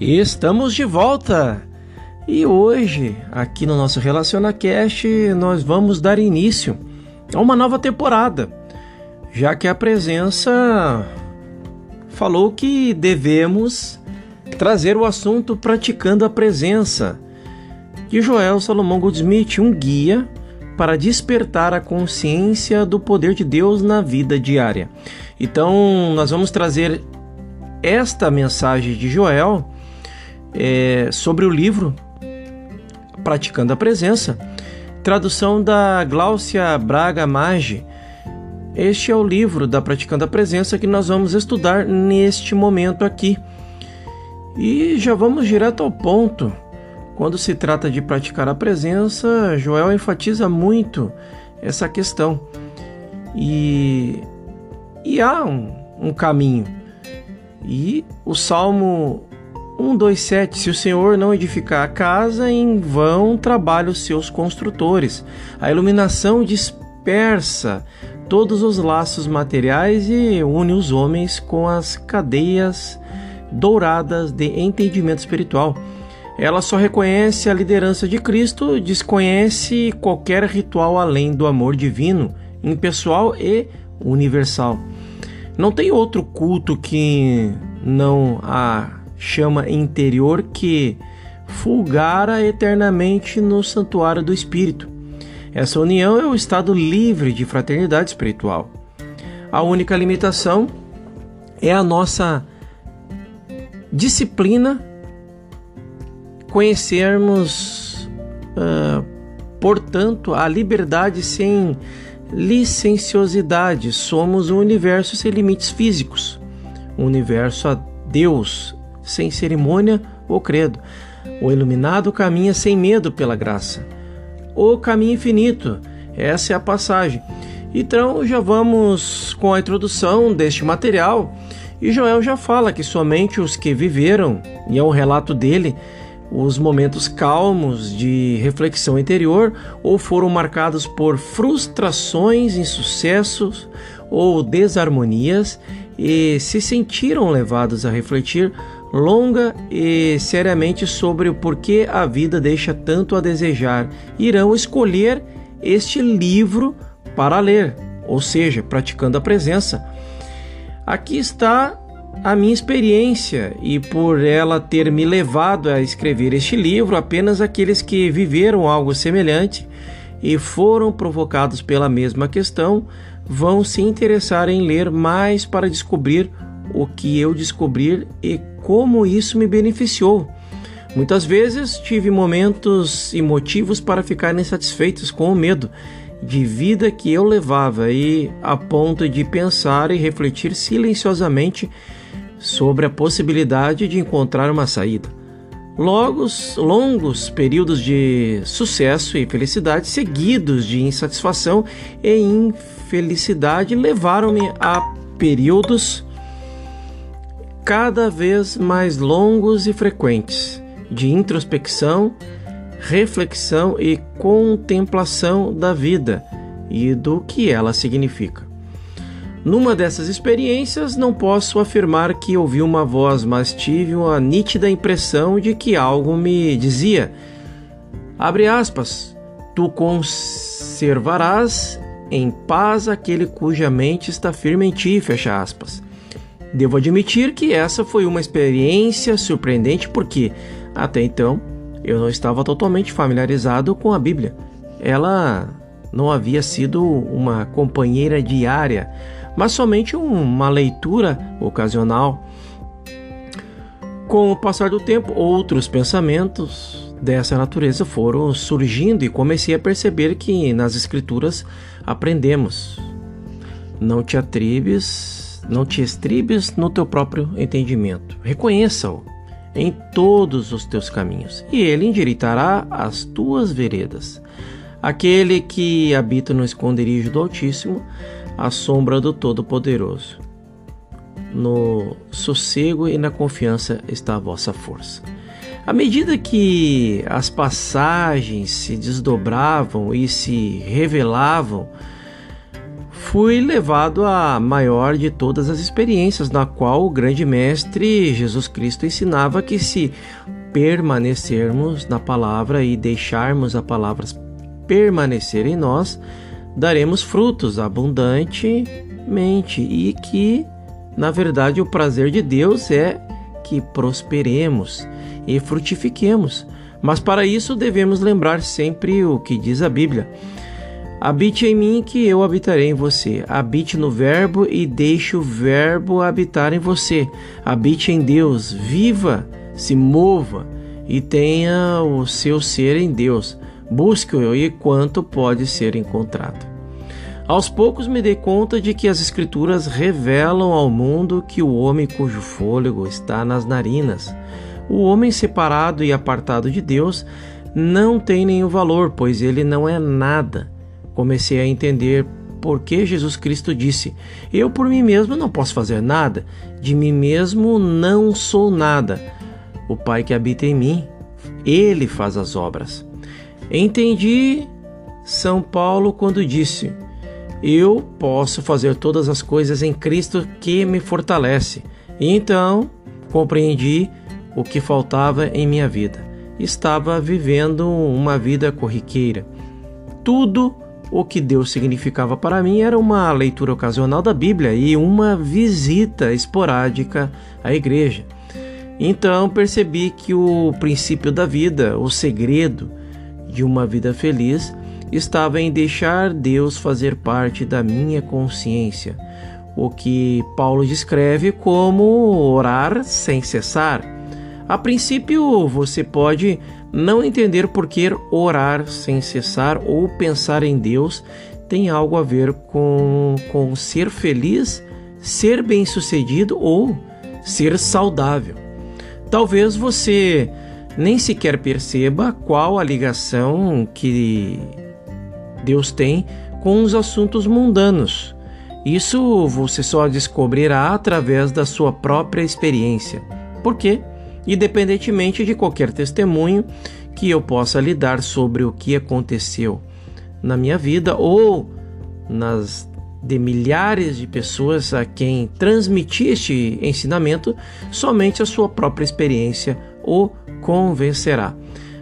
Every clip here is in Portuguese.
Estamos de volta! E hoje, aqui no nosso RelacionaCast, nós vamos dar início a uma nova temporada, já que a presença falou que devemos trazer o assunto Praticando a Presença, de Joel Salomão Goldsmith, um guia para despertar a consciência do poder de Deus na vida diária. Então, nós vamos trazer esta mensagem de Joel é, sobre o livro Praticando a Presença, tradução da Gláucia Braga Maggi. Este é o livro da Praticando a Presença que nós vamos estudar neste momento aqui. E já vamos direto ao ponto. Quando se trata de praticar a presença, Joel enfatiza muito essa questão. E, e há um, um caminho. E o Salmo 127. Se o Senhor não edificar a casa, em vão trabalham os seus construtores. A iluminação dispersa todos os laços materiais e une os homens com as cadeias douradas de entendimento espiritual. Ela só reconhece a liderança de Cristo, desconhece qualquer ritual além do amor divino, impessoal e universal. Não tem outro culto que não a chama interior que fulgara eternamente no santuário do Espírito. Essa união é o estado livre de fraternidade espiritual. A única limitação é a nossa disciplina conhecermos, uh, portanto, a liberdade sem licenciosidade. Somos um universo sem limites físicos, um universo a Deus sem cerimônia ou credo. O iluminado caminha sem medo pela graça. O caminho infinito, essa é a passagem. Então já vamos com a introdução deste material. E Joel já fala que somente os que viveram, e é um relato dele, os momentos calmos de reflexão interior ou foram marcados por frustrações, insucessos ou desarmonias e se sentiram levados a refletir longa e seriamente sobre o porquê a vida deixa tanto a desejar, irão escolher este livro para ler, ou seja, praticando a presença. Aqui está a minha experiência e por ela ter me levado a escrever este livro, apenas aqueles que viveram algo semelhante e foram provocados pela mesma questão vão se interessar em ler mais para descobrir o que eu descobrir e como isso me beneficiou. Muitas vezes tive momentos e motivos para ficar insatisfeitos com o medo de vida que eu levava e a ponto de pensar e refletir silenciosamente sobre a possibilidade de encontrar uma saída. Longos, longos períodos de sucesso e felicidade seguidos de insatisfação e infelicidade levaram-me a períodos cada vez mais longos e frequentes de introspecção, reflexão e contemplação da vida e do que ela significa. Numa dessas experiências, não posso afirmar que ouvi uma voz, mas tive uma nítida impressão de que algo me dizia: abre aspas, tu conservarás em paz aquele cuja mente está firme em ti, fecha aspas. Devo admitir que essa foi uma experiência surpreendente porque, até então, eu não estava totalmente familiarizado com a Bíblia. Ela não havia sido uma companheira diária, mas somente uma leitura ocasional. Com o passar do tempo, outros pensamentos dessa natureza foram surgindo e comecei a perceber que nas Escrituras aprendemos: não te atribes não te estribes no teu próprio entendimento. Reconheça-o em todos os teus caminhos, e ele endireitará as tuas veredas. Aquele que habita no esconderijo do Altíssimo, à sombra do Todo-Poderoso. No sossego e na confiança está a vossa força. À medida que as passagens se desdobravam e se revelavam, fui levado à maior de todas as experiências, na qual o grande mestre Jesus Cristo ensinava que se permanecermos na palavra e deixarmos a palavra permanecer em nós, daremos frutos abundantemente e que, na verdade, o prazer de Deus é que prosperemos e frutifiquemos. Mas para isso devemos lembrar sempre o que diz a Bíblia. Habite em mim que eu habitarei em você. Habite no Verbo e deixe o Verbo habitar em você. Habite em Deus, viva, se mova e tenha o seu ser em Deus. Busque-o e quanto pode ser encontrado. Aos poucos me dei conta de que as Escrituras revelam ao mundo que o homem cujo fôlego está nas narinas, o homem separado e apartado de Deus, não tem nenhum valor, pois ele não é nada. Comecei a entender por que Jesus Cristo disse: Eu por mim mesmo não posso fazer nada, de mim mesmo não sou nada. O Pai que habita em mim, ele faz as obras. Entendi São Paulo quando disse: Eu posso fazer todas as coisas em Cristo que me fortalece. Então, compreendi o que faltava em minha vida. Estava vivendo uma vida corriqueira. Tudo o que Deus significava para mim era uma leitura ocasional da Bíblia e uma visita esporádica à igreja. Então percebi que o princípio da vida, o segredo, de uma vida feliz estava em deixar Deus fazer parte da minha consciência, o que Paulo descreve como orar sem cessar. A princípio, você pode não entender por que orar sem cessar ou pensar em Deus tem algo a ver com, com ser feliz, ser bem-sucedido ou ser saudável. Talvez você nem sequer perceba qual a ligação que Deus tem com os assuntos mundanos. Isso você só descobrirá através da sua própria experiência. Por quê? Independentemente de qualquer testemunho que eu possa lhe dar sobre o que aconteceu na minha vida ou nas de milhares de pessoas a quem transmiti este ensinamento, somente a sua própria experiência o convencerá.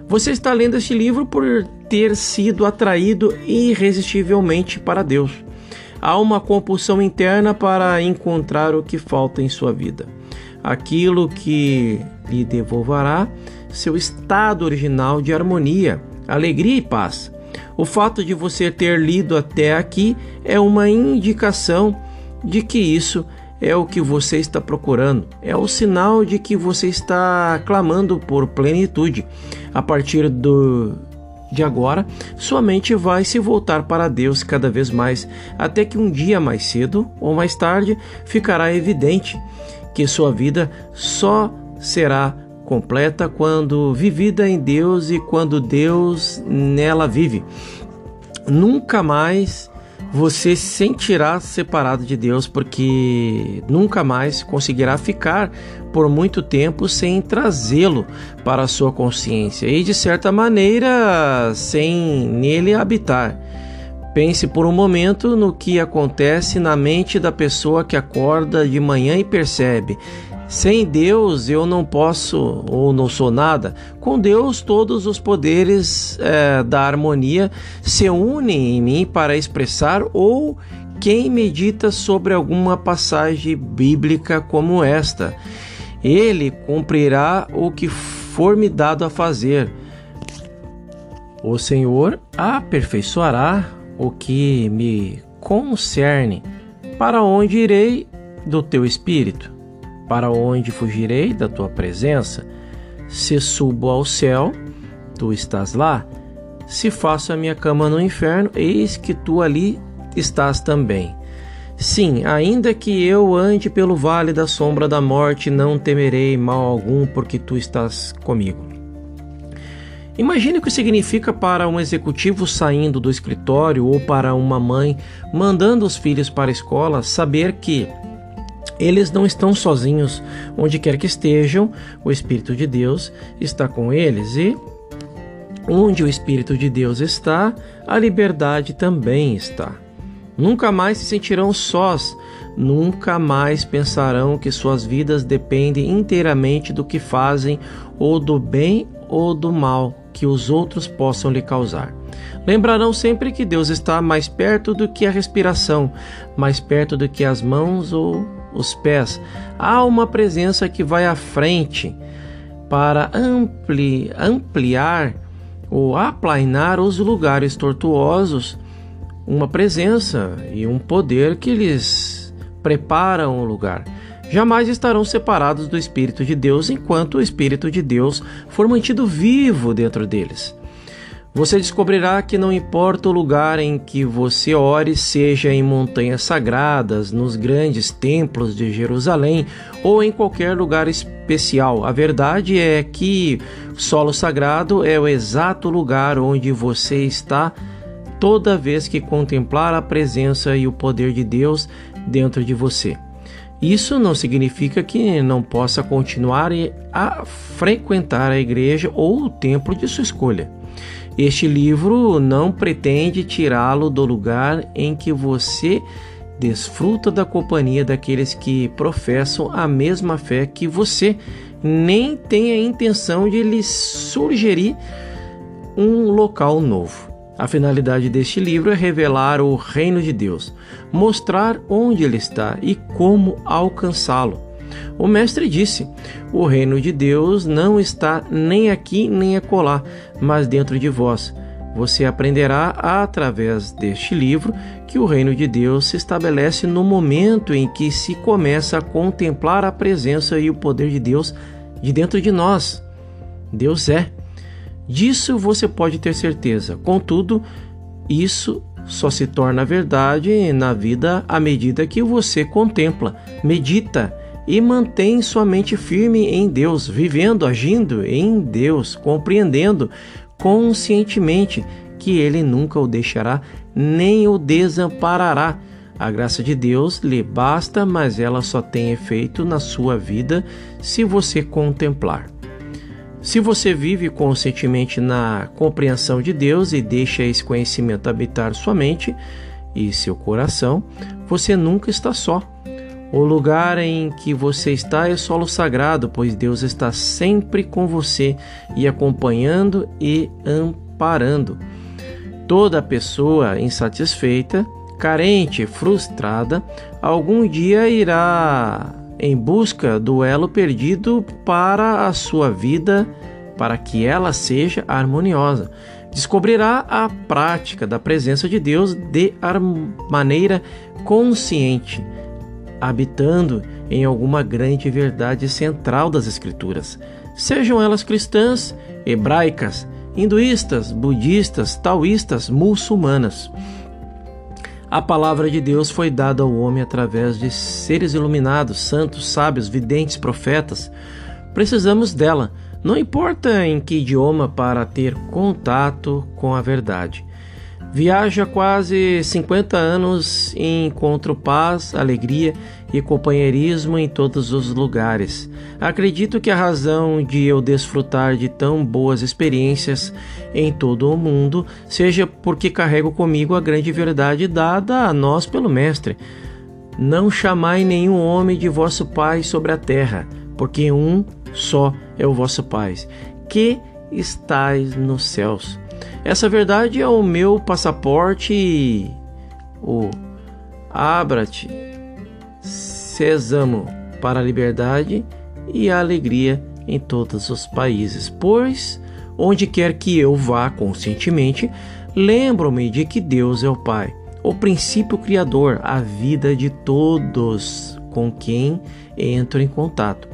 Você está lendo este livro por ter sido atraído irresistivelmente para Deus. Há uma compulsão interna para encontrar o que falta em sua vida, aquilo que lhe devolverá seu estado original de harmonia, alegria e paz. O fato de você ter lido até aqui é uma indicação de que isso é o que você está procurando, é o sinal de que você está clamando por plenitude. A partir do, de agora, sua mente vai se voltar para Deus cada vez mais, até que um dia mais cedo ou mais tarde ficará evidente que sua vida só será completa quando vivida em Deus e quando Deus nela vive. Nunca mais você se sentirá separado de Deus porque nunca mais conseguirá ficar por muito tempo sem trazê-lo para a sua consciência e de certa maneira sem nele habitar. Pense por um momento no que acontece na mente da pessoa que acorda de manhã e percebe: sem Deus eu não posso ou não sou nada. Com Deus, todos os poderes é, da harmonia se unem em mim para expressar ou quem medita sobre alguma passagem bíblica como esta. Ele cumprirá o que for me dado a fazer. O Senhor aperfeiçoará o que me concerne. Para onde irei do teu espírito? Para onde fugirei da tua presença? Se subo ao céu, tu estás lá. Se faço a minha cama no inferno, eis que tu ali estás também. Sim, ainda que eu ande pelo vale da sombra da morte, não temerei mal algum, porque tu estás comigo. Imagine o que significa para um executivo saindo do escritório ou para uma mãe mandando os filhos para a escola saber que eles não estão sozinhos, onde quer que estejam, o Espírito de Deus está com eles. E onde o Espírito de Deus está, a liberdade também está. Nunca mais se sentirão sós, nunca mais pensarão que suas vidas dependem inteiramente do que fazem ou do bem ou do mal que os outros possam lhe causar. Lembrarão sempre que Deus está mais perto do que a respiração, mais perto do que as mãos ou os pés. Há uma presença que vai à frente para ampli, ampliar ou aplainar os lugares tortuosos, uma presença e um poder que lhes preparam o lugar. Jamais estarão separados do Espírito de Deus enquanto o Espírito de Deus for mantido vivo dentro deles. Você descobrirá que não importa o lugar em que você ore, seja em montanhas sagradas, nos grandes templos de Jerusalém ou em qualquer lugar especial, a verdade é que solo sagrado é o exato lugar onde você está toda vez que contemplar a presença e o poder de Deus dentro de você. Isso não significa que não possa continuar a frequentar a igreja ou o templo de sua escolha. Este livro não pretende tirá-lo do lugar em que você desfruta da companhia daqueles que professam a mesma fé que você, nem tem a intenção de lhe sugerir um local novo. A finalidade deste livro é revelar o reino de Deus, mostrar onde ele está e como alcançá-lo. O Mestre disse: O reino de Deus não está nem aqui nem acolá, mas dentro de vós. Você aprenderá através deste livro que o reino de Deus se estabelece no momento em que se começa a contemplar a presença e o poder de Deus de dentro de nós. Deus é. Disso você pode ter certeza. Contudo, isso só se torna verdade na vida à medida que você contempla, medita e mantém sua mente firme em Deus, vivendo, agindo em Deus, compreendendo conscientemente que Ele nunca o deixará nem o desamparará. A graça de Deus lhe basta, mas ela só tem efeito na sua vida se você contemplar. Se você vive conscientemente na compreensão de Deus e deixa esse conhecimento habitar sua mente e seu coração, você nunca está só. O lugar em que você está é solo sagrado, pois Deus está sempre com você e acompanhando e amparando. Toda pessoa insatisfeita, carente, frustrada, algum dia irá em busca do elo perdido para a sua vida, para que ela seja harmoniosa. Descobrirá a prática da presença de Deus de maneira consciente, habitando em alguma grande verdade central das Escrituras, sejam elas cristãs, hebraicas, hinduístas, budistas, taoístas, muçulmanas. A palavra de Deus foi dada ao homem através de seres iluminados, santos, sábios, videntes, profetas. Precisamos dela, não importa em que idioma, para ter contato com a verdade. Viajo há quase 50 anos e encontro paz, alegria e companheirismo em todos os lugares. Acredito que a razão de eu desfrutar de tão boas experiências em todo o mundo seja porque carrego comigo a grande verdade dada a nós pelo Mestre. Não chamai nenhum homem de vosso Pai sobre a terra, porque um só é o vosso Pai, que estais nos céus. Essa verdade é o meu passaporte, o Abrat Sésamo para a liberdade e a alegria em todos os países, pois onde quer que eu vá conscientemente, lembro-me de que Deus é o Pai, o princípio criador, a vida de todos com quem entro em contato.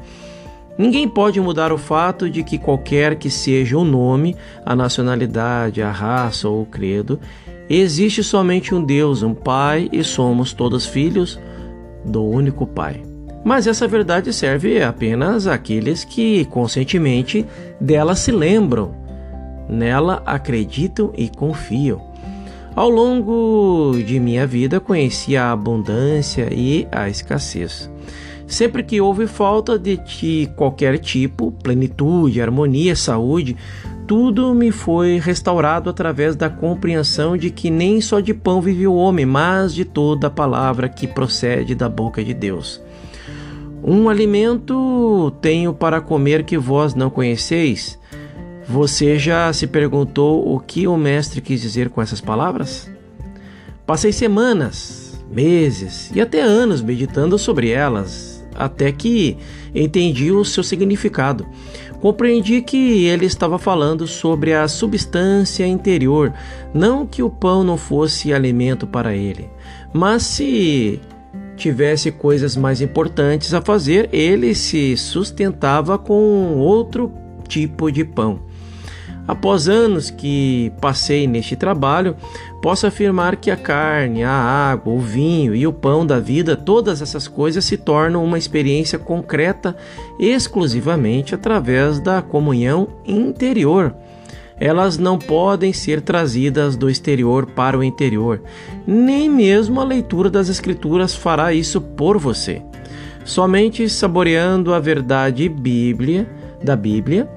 Ninguém pode mudar o fato de que qualquer que seja o nome, a nacionalidade, a raça ou o credo, existe somente um Deus, um Pai, e somos todos filhos do único Pai. Mas essa verdade serve apenas àqueles que conscientemente dela se lembram, nela acreditam e confiam. Ao longo de minha vida conheci a abundância e a escassez. Sempre que houve falta de qualquer tipo, plenitude, harmonia, saúde, tudo me foi restaurado através da compreensão de que nem só de pão vive o homem, mas de toda a palavra que procede da boca de Deus. Um alimento tenho para comer que vós não conheceis. Você já se perguntou o que o Mestre quis dizer com essas palavras? Passei semanas, meses e até anos meditando sobre elas, até que entendi o seu significado. Compreendi que ele estava falando sobre a substância interior, não que o pão não fosse alimento para ele. Mas se tivesse coisas mais importantes a fazer, ele se sustentava com outro tipo de pão. Após anos que passei neste trabalho, posso afirmar que a carne, a água, o vinho e o pão da vida, todas essas coisas se tornam uma experiência concreta exclusivamente através da comunhão interior elas não podem ser trazidas do exterior para o interior. Nem mesmo a leitura das Escrituras fará isso por você. Somente saboreando a verdade bíblia, da Bíblia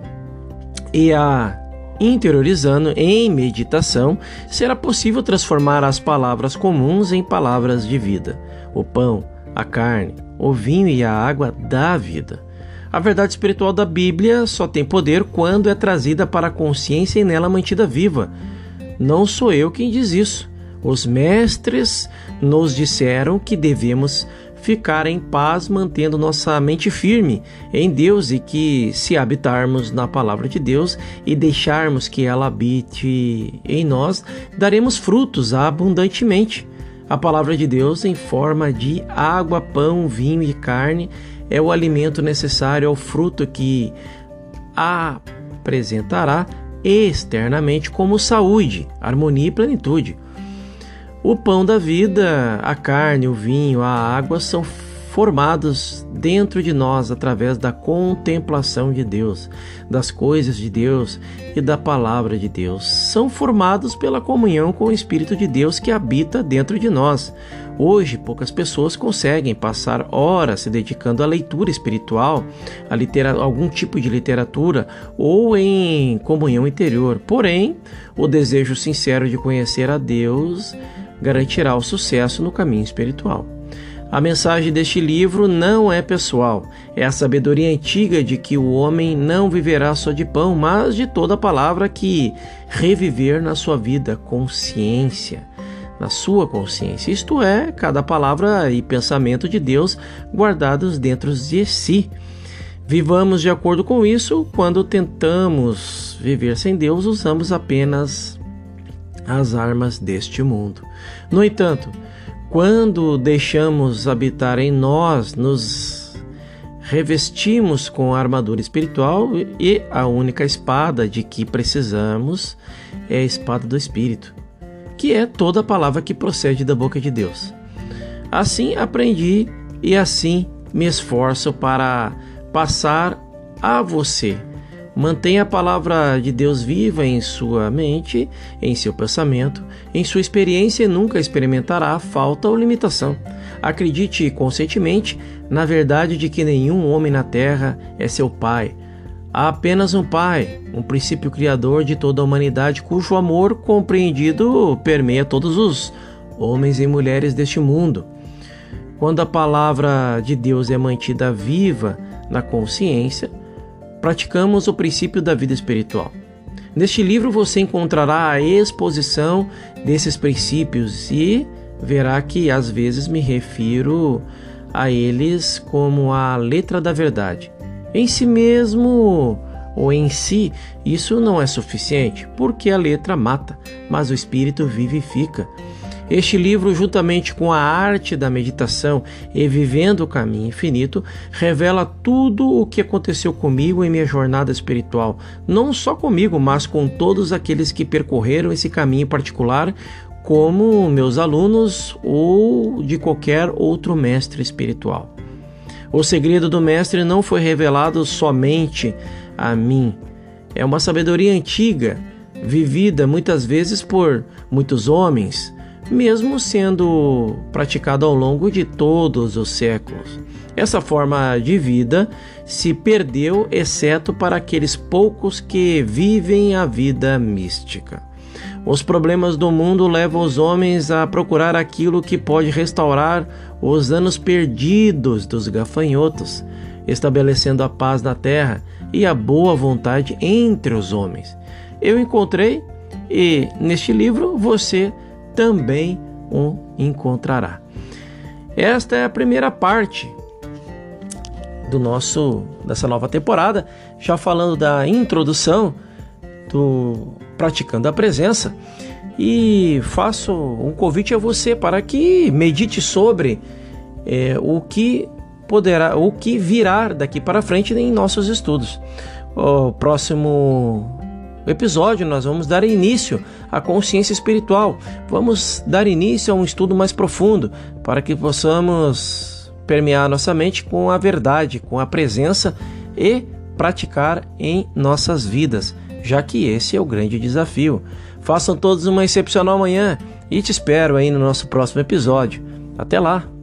e a interiorizando em meditação, será possível transformar as palavras comuns em palavras de vida. O pão, a carne, o vinho e a água da vida. A verdade espiritual da Bíblia só tem poder quando é trazida para a consciência e nela mantida viva. Não sou eu quem diz isso. Os mestres nos disseram que devemos ficar em paz mantendo nossa mente firme em Deus e que, se habitarmos na palavra de Deus e deixarmos que ela habite em nós, daremos frutos abundantemente. A palavra de Deus, em forma de água, pão, vinho e carne, é o alimento necessário ao fruto que apresentará externamente como saúde, harmonia e plenitude. O pão da vida, a carne, o vinho, a água são formados dentro de nós através da contemplação de Deus, das coisas de Deus e da palavra de Deus. São formados pela comunhão com o Espírito de Deus que habita dentro de nós. Hoje, poucas pessoas conseguem passar horas se dedicando à leitura espiritual, a algum tipo de literatura ou em comunhão interior. Porém, o desejo sincero de conhecer a Deus garantirá o sucesso no caminho espiritual. A mensagem deste livro não é pessoal, é a sabedoria antiga de que o homem não viverá só de pão, mas de toda palavra que reviver na sua vida, consciência, na sua consciência, isto é, cada palavra e pensamento de Deus guardados dentro de si. Vivamos de acordo com isso, quando tentamos viver sem Deus, usamos apenas as armas deste mundo. No entanto, quando deixamos habitar em nós, nos revestimos com a armadura espiritual e a única espada de que precisamos é a espada do Espírito, que é toda a palavra que procede da boca de Deus. Assim aprendi e assim me esforço para passar a você Mantenha a palavra de Deus viva em sua mente, em seu pensamento, em sua experiência e nunca experimentará falta ou limitação. Acredite conscientemente na verdade de que nenhum homem na terra é seu pai. Há apenas um pai, um princípio criador de toda a humanidade, cujo amor compreendido permeia todos os homens e mulheres deste mundo. Quando a palavra de Deus é mantida viva na consciência, praticamos o princípio da vida espiritual. Neste livro você encontrará a exposição desses princípios e verá que às vezes me refiro a eles como a letra da verdade. Em si mesmo ou em si, isso não é suficiente, porque a letra mata, mas o espírito vivifica. Este livro, juntamente com a arte da meditação e vivendo o caminho infinito, revela tudo o que aconteceu comigo em minha jornada espiritual, não só comigo, mas com todos aqueles que percorreram esse caminho particular, como meus alunos ou de qualquer outro mestre espiritual. O segredo do mestre não foi revelado somente a mim. É uma sabedoria antiga, vivida muitas vezes por muitos homens, mesmo sendo praticado ao longo de todos os séculos. Essa forma de vida se perdeu, exceto para aqueles poucos que vivem a vida mística. Os problemas do mundo levam os homens a procurar aquilo que pode restaurar os anos perdidos dos gafanhotos, estabelecendo a paz na terra e a boa vontade entre os homens. Eu encontrei e neste livro você também o encontrará. Esta é a primeira parte do nosso dessa nova temporada, já falando da introdução do praticando a presença e faço um convite a você para que medite sobre é, o que poderá, o que virá daqui para frente em nossos estudos. O próximo episódio nós vamos dar início à consciência espiritual. Vamos dar início a um estudo mais profundo para que possamos permear nossa mente com a verdade, com a presença e praticar em nossas vidas, já que esse é o grande desafio. Façam todos uma excepcional manhã e te espero aí no nosso próximo episódio. Até lá!